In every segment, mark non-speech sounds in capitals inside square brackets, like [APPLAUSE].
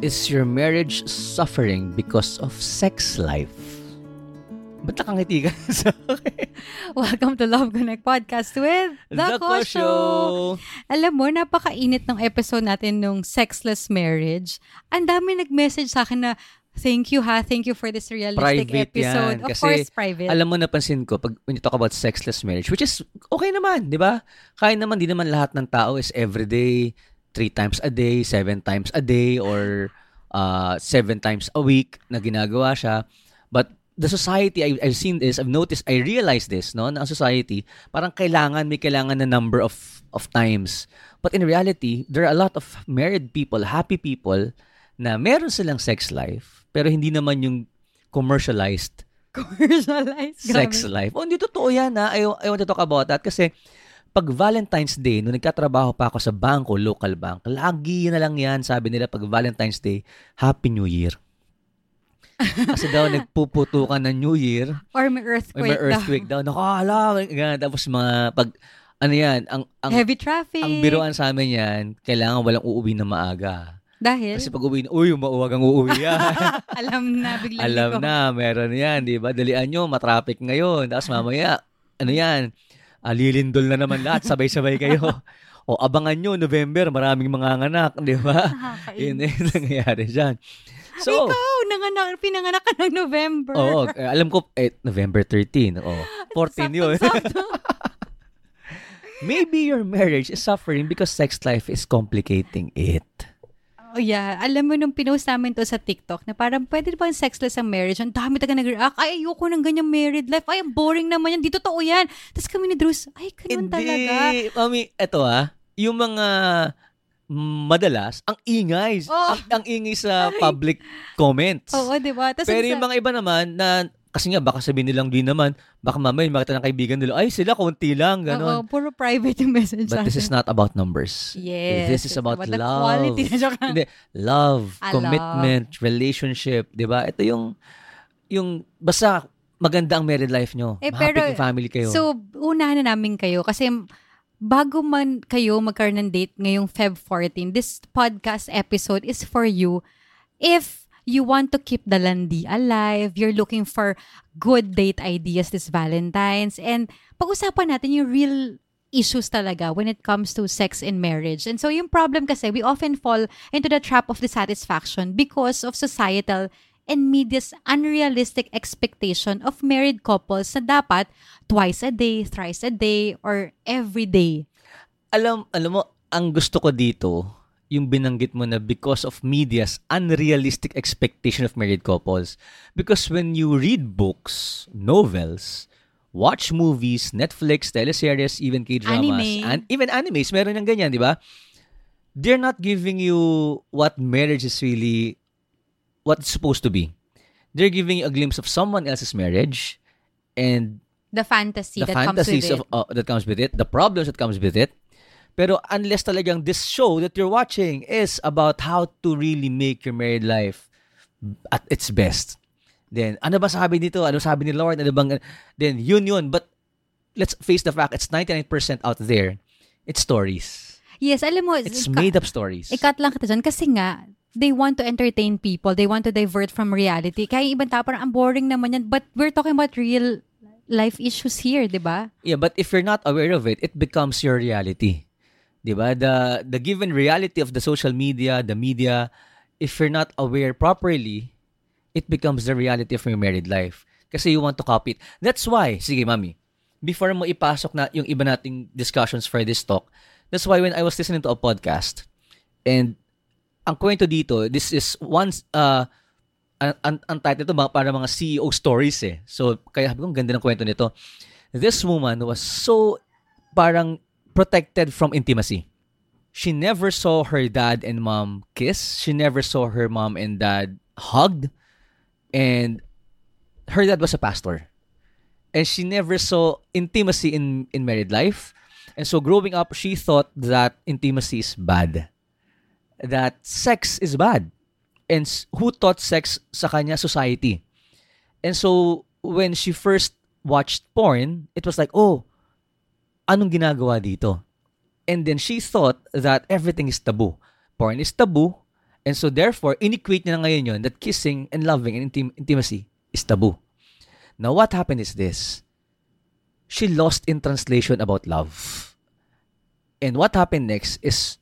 Is your marriage suffering because of sex life? Ba't nakangiti ka [LAUGHS] sa akin? Welcome to Love Connect Podcast with The, Ko Show. Alam mo, napakainit ng episode natin nung sexless marriage. Ang dami nag-message sa akin na Thank you ha. Thank you for this realistic Private episode. yan. Of Kasi course, private. Alam mo, napansin ko, pag when you talk about sexless marriage, which is okay naman, di ba? Kaya naman, di naman lahat ng tao is everyday, three times a day, seven times a day, or uh, seven times a week na ginagawa siya. But the society, I, I've seen this, I've noticed, I realized this, no, na ang society, parang kailangan, may kailangan na number of, of times. But in reality, there are a lot of married people, happy people, na meron silang sex life, pero hindi naman yung commercialized [LAUGHS] Commercialized. sex life. Oh, hindi totoo yan ha. I, I want to talk about that kasi pag Valentine's Day, nung nagkatrabaho pa ako sa bangko, local bank, lagi na lang yan, sabi nila pag Valentine's Day, Happy New Year. Kasi daw [LAUGHS] nagpuputukan ng New Year, Or may earthquake, may earthquake daw. Nakala, ganyan. Tapos mga pag, ano yan, ang, ang, Heavy traffic. ang biruan sa amin yan, kailangan walang uuwi na maaga. Dahil, Kasi pag uwi, uy, mauwagang uuwi yan. [LAUGHS] alam na, biglang Alam liko. na, meron yan, di ba? Dalian nyo, matraffic ngayon. Tapos mamaya, ano yan, ah, lilindol na naman lahat, sabay-sabay kayo. [LAUGHS] o abangan nyo, November, maraming mga anak, di ba? Yun yung nangyayari dyan. So, Ikaw, nanganak, pinanganak ka ng November. oo, eh, alam ko, eh, November 13, oh, 14 yun. Sakto-sakto. [LAUGHS] Maybe your marriage is suffering because sex life is complicating it. Oh yeah, alam mo nung pinost namin to sa TikTok na parang pwede ba yung sexless ang marriage? Ang dami taga nag-react, ay ayoko ng ganyang married life. Ay, boring naman yan. Di totoo yan. Tapos kami ni Drews, ay, ganun talaga. Mami, eto ah, yung mga madalas, ang ingay. Oh. Ang, ang ingay sa [LAUGHS] public comments. Oo, di ba? Pero yung sa- mga iba naman na kasi nga baka sabihin nilang di naman, baka mamaya makita ng kaibigan nila, ay sila konti lang, Oo, ganon. puro private yung message But this is not about numbers. Yes. This is about, the love. [LAUGHS] quality. Hindi, love, Ah, commitment, relationship, 'di ba? Ito yung yung basta maganda ang married life nyo. Eh, Happy pero- family kayo. So, unahan na namin kayo kasi bago man kayo magkaroon ng date ngayong Feb 14, this podcast episode is for you if you want to keep the landi alive, you're looking for good date ideas this Valentine's, and pag-usapan natin yung real issues talaga when it comes to sex in marriage. And so yung problem kasi, we often fall into the trap of dissatisfaction because of societal and media's unrealistic expectation of married couples na dapat twice a day, thrice a day, or every day. alam alam mo ang gusto ko dito yung binanggit mo na because of media's unrealistic expectation of married couples. Because when you read books, novels, watch movies, Netflix, teleseries, even K-dramas, Anime. and even animes, meron ng ganyan, di ba? They're not giving you what marriage is really, what it's supposed to be. They're giving you a glimpse of someone else's marriage and The fantasy the that comes with fantasies it. of uh, that comes with it, the problems that comes with it. Pero unless talagang this show that you're watching is about how to really make your married life at its best. Then, ano ba sabi dito? Ano sabi ni Lord? Ano bang, then, yun yun. But, let's face the fact, it's 99% out there. It's stories. yes, alam mo, It's made up stories. ikat lang kita dyan kasi nga, they want to entertain people. They want to divert from reality. Kaya ibang tao, parang ang boring naman yan. But we're talking about real life issues here, di ba? Yeah, but if you're not aware of it, it becomes your reality. 'Di ba? The the given reality of the social media, the media, if you're not aware properly, it becomes the reality of your married life. Kasi you want to copy it. That's why, sige mami, before mo ipasok na yung iba nating discussions for this talk, that's why when I was listening to a podcast, and ang kwento dito, this is once, uh, ang, ang, title ito, para mga CEO stories eh. So, kaya sabi ko, ang ganda ng kwento nito. This woman was so parang protected from intimacy. She never saw her dad and mom kiss. She never saw her mom and dad hugged. And her dad was a pastor. And she never saw intimacy in, in married life. And so growing up, she thought that intimacy is bad. That sex is bad. And who taught sex sa kanya? Society. And so when she first watched porn, it was like, oh, anong ginagawa dito? And then she thought that everything is taboo. Porn is taboo, And so therefore, inequate niya na ngayon yun that kissing and loving and intim- intimacy is taboo. Now what happened is this. She lost in translation about love. And what happened next is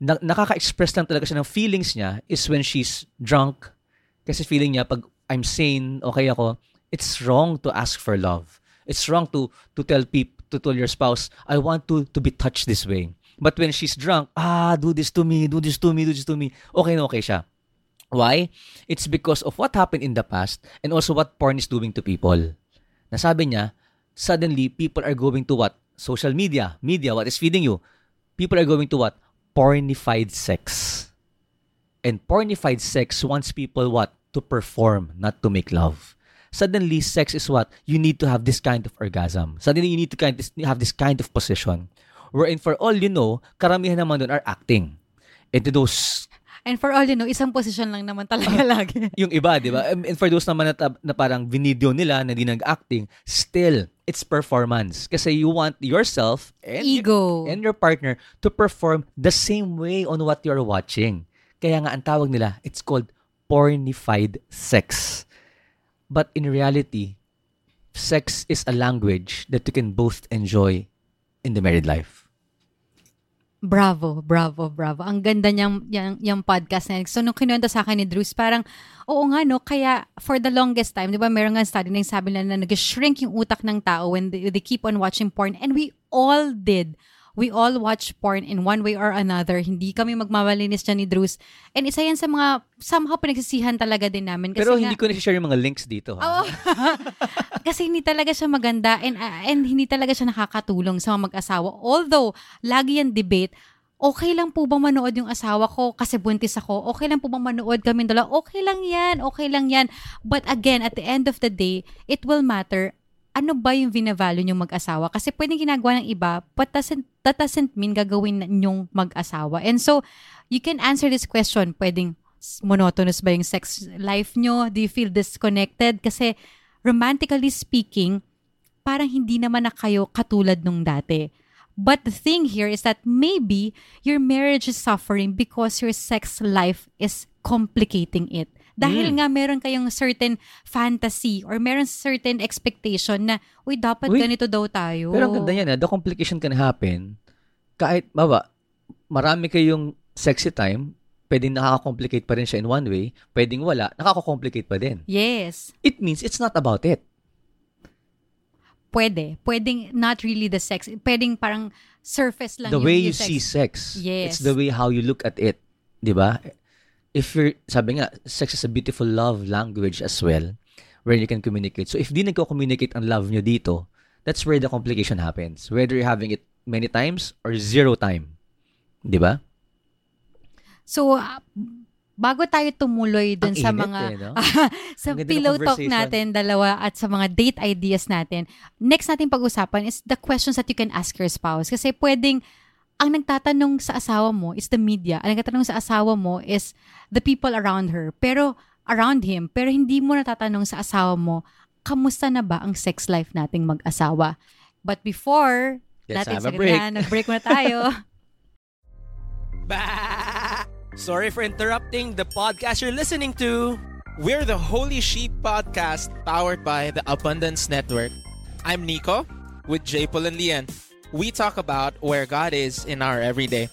na- nakaka-express lang talaga siya ng feelings niya is when she's drunk. Kasi feeling niya pag I'm sane, okay ako, it's wrong to ask for love. It's wrong to to tell people to tell your spouse, I want to to be touched this way. But when she's drunk, ah, do this to me, do this to me, do this to me. Okay na okay siya. Why? It's because of what happened in the past and also what porn is doing to people. Nasabi niya, suddenly people are going to what? Social media. Media, what is feeding you? People are going to what? Pornified sex. And pornified sex wants people what? To perform, not to make love. Suddenly, sex is what? You need to have this kind of orgasm. Suddenly, you need to kind of have this kind of position. Wherein for all you know, karamihan naman doon are acting. And to those And for all you know, isang position lang naman talaga [LAUGHS] lagi. yung iba, di ba? And for those naman na, na parang video nila na di nag-acting, still, it's performance. Kasi you want yourself and, Ego. and your partner to perform the same way on what you're watching. Kaya nga, ang tawag nila, it's called pornified sex. But in reality, sex is a language that you can both enjoy in the married life. Bravo, bravo, bravo. Ang ganda niyang yung, yung podcast na. So, nung kinuwento sa akin ni Drews, parang, oo nga, no, kaya for the longest time, di ba, meron nga study na yung sabi nila na nag-shrink yung utak ng tao when they, they keep on watching porn. And we all did. We all watch porn in one way or another. Hindi kami magmamalinis dyan ni Drews. And isa yan sa mga, somehow pinagsisihan talaga din namin. Kasi Pero nga, hindi ko na share yung mga links dito. Ha? Oo. [LAUGHS] Kasi hindi talaga siya maganda and, uh, and hindi talaga siya nakakatulong sa mga mag-asawa. Although, lagi yan debate, okay lang po ba manood yung asawa ko kasi buntis ako? Okay lang po ba manood kami dalawa? Okay lang yan, okay lang yan. But again, at the end of the day, it will matter ano ba yung vinavalue nyong mag-asawa? Kasi pwedeng ginagawa ng iba, but doesn't, that doesn't mean gagawin nyong mag-asawa. And so, you can answer this question. Pwedeng monotonous ba yung sex life nyo? Do you feel disconnected? Kasi romantically speaking, parang hindi naman na kayo katulad nung dati. But the thing here is that maybe your marriage is suffering because your sex life is complicating it. Dahil Mm. nga meron kayong certain fantasy or meron certain expectation na, uy, dapat Uy, ganito daw tayo. Pero ang ganda yan, eh. the complication can happen kahit, baba, marami kayong sexy time, pwedeng nakaka-complicate pa rin siya in one way, pwedeng wala, nakaka-complicate pa din. Yes. It means it's not about it. Pwede. Pwedeng not really the sex. Pwedeng parang surface lang the yung, way you sex. see sex. Yes. It's the way how you look at it. Di ba? If you're, sabi nga, sex is a beautiful love language as well, where you can communicate. So if di nagko-communicate ang love nyo dito, that's where the complication happens. Whether you're having it many times or zero time. Di ba? So, ah, bago tayo tumuloy dun Ang sa mga eh, no? [LAUGHS] sa pillow talk natin dalawa at sa mga date ideas natin, next natin pag-usapan is the questions that you can ask your spouse. Kasi pwedeng ang nagtatanong sa asawa mo is the media. Ang nagtatanong sa asawa mo is the people around her. Pero around him. Pero hindi mo natatanong sa asawa mo, kamusta na ba ang sex life nating mag-asawa? But before, Let's natin have a break. gitna, nag-break muna tayo. [LAUGHS] Bah! Sorry for interrupting the podcast you're listening to. We're the Holy Sheep Podcast powered by the Abundance Network. I'm Nico with J. Paul and Lian. We talk about where God is in our everyday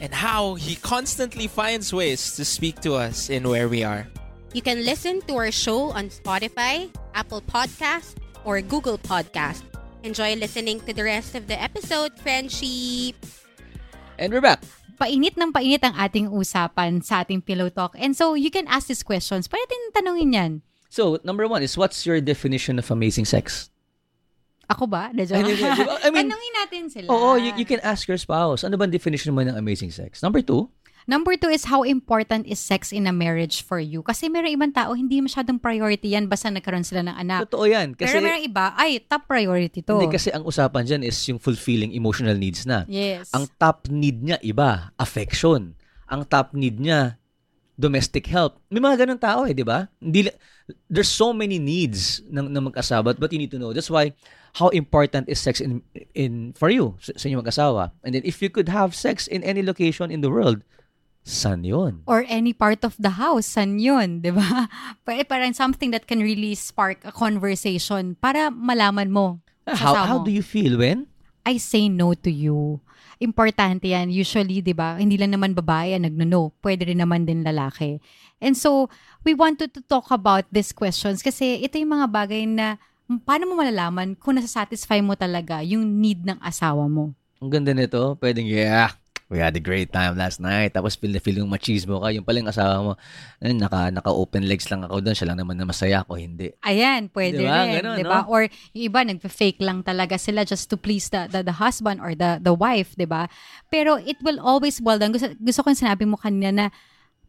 and how He constantly finds ways to speak to us in where we are. You can listen to our show on Spotify, Apple Podcast, or Google Podcast. Enjoy listening to the rest of the episode, friendship. And we're back. painit ng painit ang ating usapan sa ating pillow talk. And so, you can ask these questions. Pwede din tanungin yan. So, number one is, what's your definition of amazing sex? Ako ba? Di ba? I mean, Tanungin natin sila. Oo, you, you can ask your spouse. Ano ba ang definition mo ng amazing sex? Number two, Number two is how important is sex in a marriage for you? Kasi meron ibang tao, hindi masyadong priority yan basta nagkaroon sila ng anak. totoo yan. Kasi, Pero meron iba, ay, top priority to. hindi, kasi ang usapan dyan is yung fulfilling emotional needs na. yes. Ang top need niya, iba, affection. Ang top need niya, domestic help. May mga ganun tao eh, di ba? Hindi, there's so many needs ng, ng mag-asawa, but you need to know. That's why, how important is sex in, in for you, sa, sa inyong mag-asawa. And then, if you could have sex in any location in the world, San yun? Or any part of the house, san yun, di ba? [LAUGHS] Pa- Parang something that can really spark a conversation para malaman mo. How, how do you feel when? I say no to you. Importante yan. Usually, di ba, hindi lang naman babae ang nagno-no. Pwede rin naman din lalaki. And so, we wanted to talk about these questions kasi ito yung mga bagay na paano mo malalaman kung nasasatisfy mo talaga yung need ng asawa mo. Ang ganda nito, pwedeng, yeah, we had a great time last night. Tapos feel na feel yung machismo ka. Yung pala yung asawa mo, eh, naka, naka-open legs lang ako doon. Siya lang naman na masaya ako, hindi. Ayan, pwede Diba? rin. Ganun, diba? no? Or yung iba, nagpa-fake lang talaga sila just to please the, the, the husband or the, the wife, diba? Pero it will always boil down. Gusto, gusto ko yung sinabi mo kanina na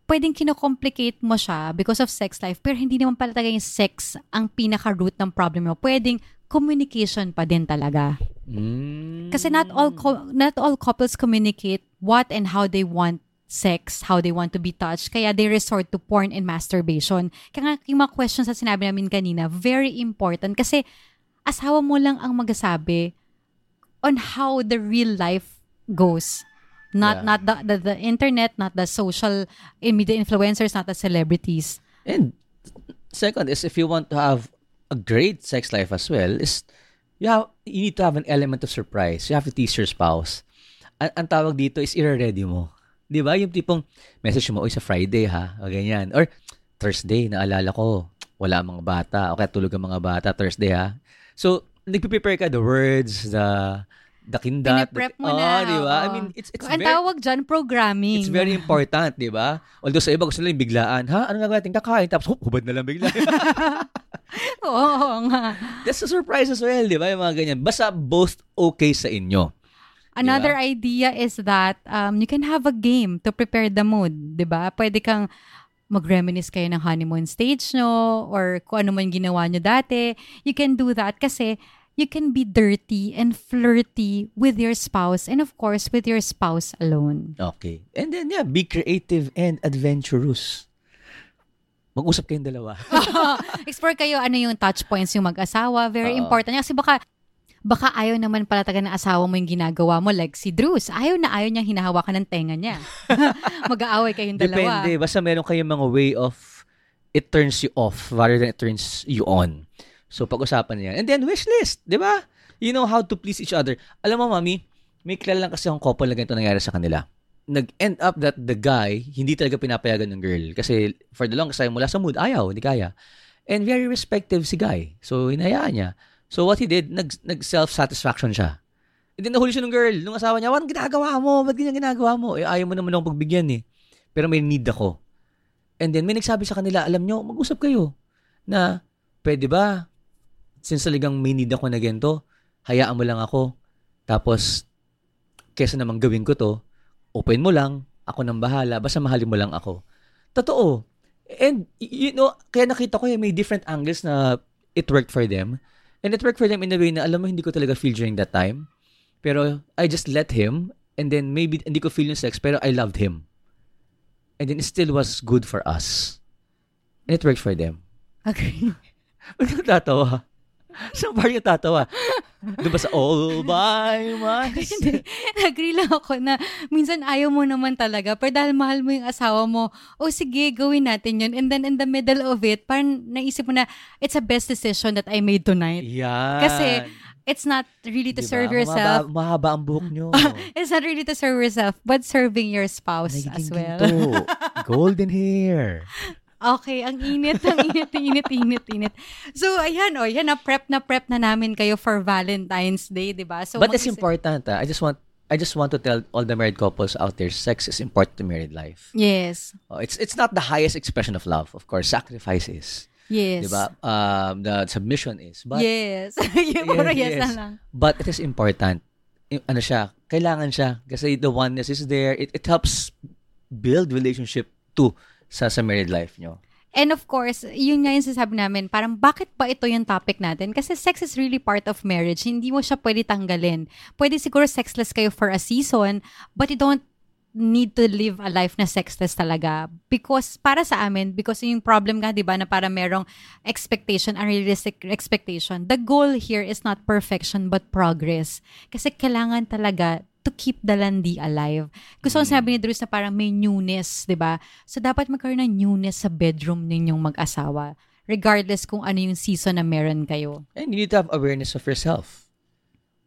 pwedeng kinocomplicate mo siya because of sex life, pero hindi naman pala talaga yung sex ang pinaka-root ng problem mo. Pwedeng communication pa din talaga. Mm. Kasi not all co- not all couples communicate what and how they want sex, how they want to be touched. Kaya they resort to porn and masturbation. Kaya nga, yung mga questions na sinabi namin kanina, very important. Kasi asawa mo lang ang magasabi on how the real life goes. Not Yeah. not the, the the internet, not the social eh, media influencers, not the celebrities. And second is if you want to have a great sex life as well, is you have you need to have an element of surprise. You have to tease your spouse. Ang, ang tawag dito is i-ready mo. 'Di ba? Yung tipong message mo, oy sa Friday ha, o ganyan. Or Thursday, naalala ko, wala mga bata. O kaya tulog ang mga bata, Thursday ha. So, nagpe-prepare ka the words, the the kindat. Piniprep the, mo oh, na, di ba? I oo. mean, it's it's ang very, tawag dyan, programming. It's very important, di ba? Although sa iba gusto nila yung biglaan, ha? Ano gagawin natin? Kakain, tapos oh, hubad na lang bigla. [LAUGHS] Oo nga. That's a surprise as well, di ba? Yung mga ganyan. Basta both okay sa inyo. Another idea is that um, you can have a game to prepare the mood, 'di ba? Pwede kang mag-reminisce kayo ng honeymoon stage nyo or kung ano man ginawa nyo dati. You can do that kasi you can be dirty and flirty with your spouse and of course with your spouse alone. Okay. And then, yeah, be creative and adventurous. Mag-usap kayong dalawa. [LAUGHS] Explore kayo ano yung touch points yung mag-asawa. Very Oo. important. Kasi baka baka ayaw naman pala taga ng asawa mo yung ginagawa mo. Like si Drews, ayaw na ayaw niyang hinahawakan ng tenga niya. [LAUGHS] Mag-aaway kayong dalawa. Depende. Basta meron kayong mga way of it turns you off rather than it turns you on. So, pag-usapan niya. And then, wish list. Di ba? You know how to please each other. Alam mo, mami, may kilala lang kasi akong couple na ganito nangyari sa kanila. Nag-end up that the guy, hindi talaga pinapayagan ng girl. Kasi for the longest time, mula sa mood, ayaw, hindi kaya. And very respective si guy. So, hinayaan niya. So, what he did, nag, nag-self-satisfaction siya. And then, nahuli siya ng girl. Nung asawa niya, anong ginagawa mo? Ba't ganyan ginagawa mo? Eh, ayaw mo naman akong pagbigyan eh. Pero may need ako. And then, may nagsabi sa kanila, alam nyo, mag-usap kayo na, pwede ba, since talagang may need ako na ganito, hayaan mo lang ako. Tapos, kesa namang gawin ko to, open mo lang, ako nang bahala, basta mahalin mo lang ako. Totoo. And, you know, kaya nakita ko eh, may different angles na it worked for them. And it worked for them in a way na, alam mo, hindi ko talaga feel during that time. Pero, I just let him, and then maybe hindi ko feel yung sex, pero I loved him. And then it still was good for us. And it worked for them. Okay. Ba't [LAUGHS] ka tatawa? [LAUGHS] Saan part yung tatawa? Doon ba sa all by [LAUGHS] myself? Hindi. Agree lang ako na minsan ayaw mo naman talaga. Pero dahil mahal mo yung asawa mo, o oh, sige, gawin natin yun. And then in the middle of it, parang naisip mo na, it's a best decision that I made tonight. Yan. Kasi it's not really to Diba? serve yourself. Mahaba, mahaba ang buhok nyo. [LAUGHS] It's not really to serve yourself, but serving your spouse as Nagiging well. ginto. Golden hair. Okay, ang init, ang init, init, init, init. So, ayan, o, yan na, prep na prep na namin kayo for Valentine's Day, di ba? So, But it's important. ah. I just want I just want to tell all the married couples out there, sex is important to married life. Yes. Oh, it's it's not the highest expression of love. Of course, sacrifice is. Yes. Diba? Um, the submission is. But, yes. [LAUGHS] yes, Yes, yes. lang. But it is important. Ano siya? Kailangan siya. Kasi the oneness is there. It, it helps build relationship too sa, sa married life nyo. And of course, yun nga yung sasabi namin, parang bakit ba ito yung topic natin? Kasi sex is really part of marriage. Hindi mo siya pwede tanggalin. Pwede siguro sexless kayo for a season, but you don't need to live a life na sexless talaga. Because para sa amin, because yung problem nga, di ba, na para merong expectation, unrealistic expectation. The goal here is not perfection, but progress. Kasi kailangan talaga to keep the landi alive. Gusto ko Mm. sabi ni Drews na parang may newness, di ba? So, dapat magkaroon ng newness sa bedroom ninyong mag-asawa. Regardless kung ano yung season na meron kayo. And you need to have awareness of yourself.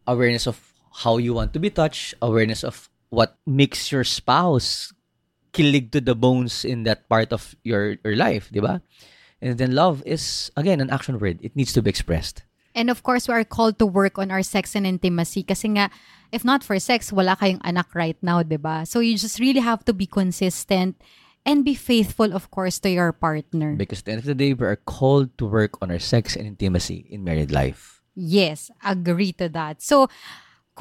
Awareness of how you want to be touched, awareness of what makes your spouse kilig to the bones in that part of your your life, di ba? And then love is again an action word. It needs to be expressed. And of course, we are called to work on our sex and intimacy kasi nga, if not for sex, wala kayong anak right now, di ba? So you just really have to be consistent and be faithful, of course, to your partner. Because at the end of the day, we are called to work on our sex and intimacy in married life. Yes, agree to that. So,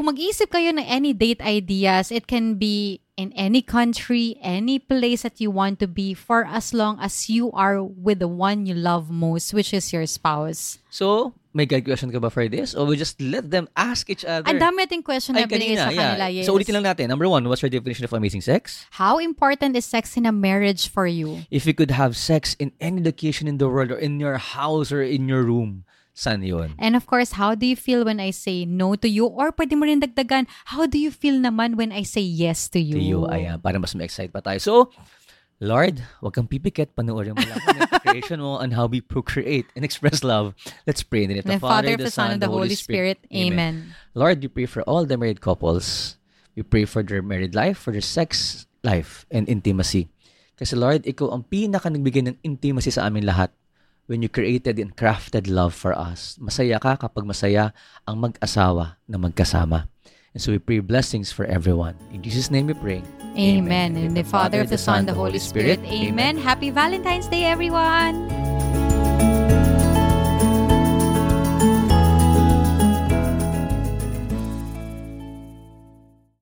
kung mag-iisip kayo ng any date ideas, it can be in any country, any place that you want to be for as long as you are with the one you love most, which is your spouse. So, may guide question ka ba for this? Or we just let them ask each other? Ang dami nating question na Ay, binigay kanina, sa kanila. yeah. Yes. So, ulitin lang natin. Number one, what's your definition of amazing sex? How important is sex in a marriage for you? If you could have sex in any location in the world or in your house or in your room, saan yun? And of course, how do you feel when I say no to you? Or pwede mo rin dagdagan, how do you feel naman when I say yes to you? To you, ayan, para mas ma-excite pa tayo. So, Lord, wag kang pipikit. Panoorin mo lang ang [LAUGHS] creation mo and how we procreate and express love. Let's pray in the name And of the the Father, the Son, and the Holy Spirit. Amen. Lord, we pray for all the married couples. We pray for their married life, for their sex life, and intimacy. Kasi Lord, Ikaw ang pinaka nagbigay ng intimacy sa amin lahat when you created and crafted love for us. Masaya ka kapag masaya ang mag-asawa na magkasama. And so we pray blessings for everyone. In Jesus' name we pray. Amen. In the Father, of the Son, the Holy Spirit. Amen. Happy Valentine's Day, everyone.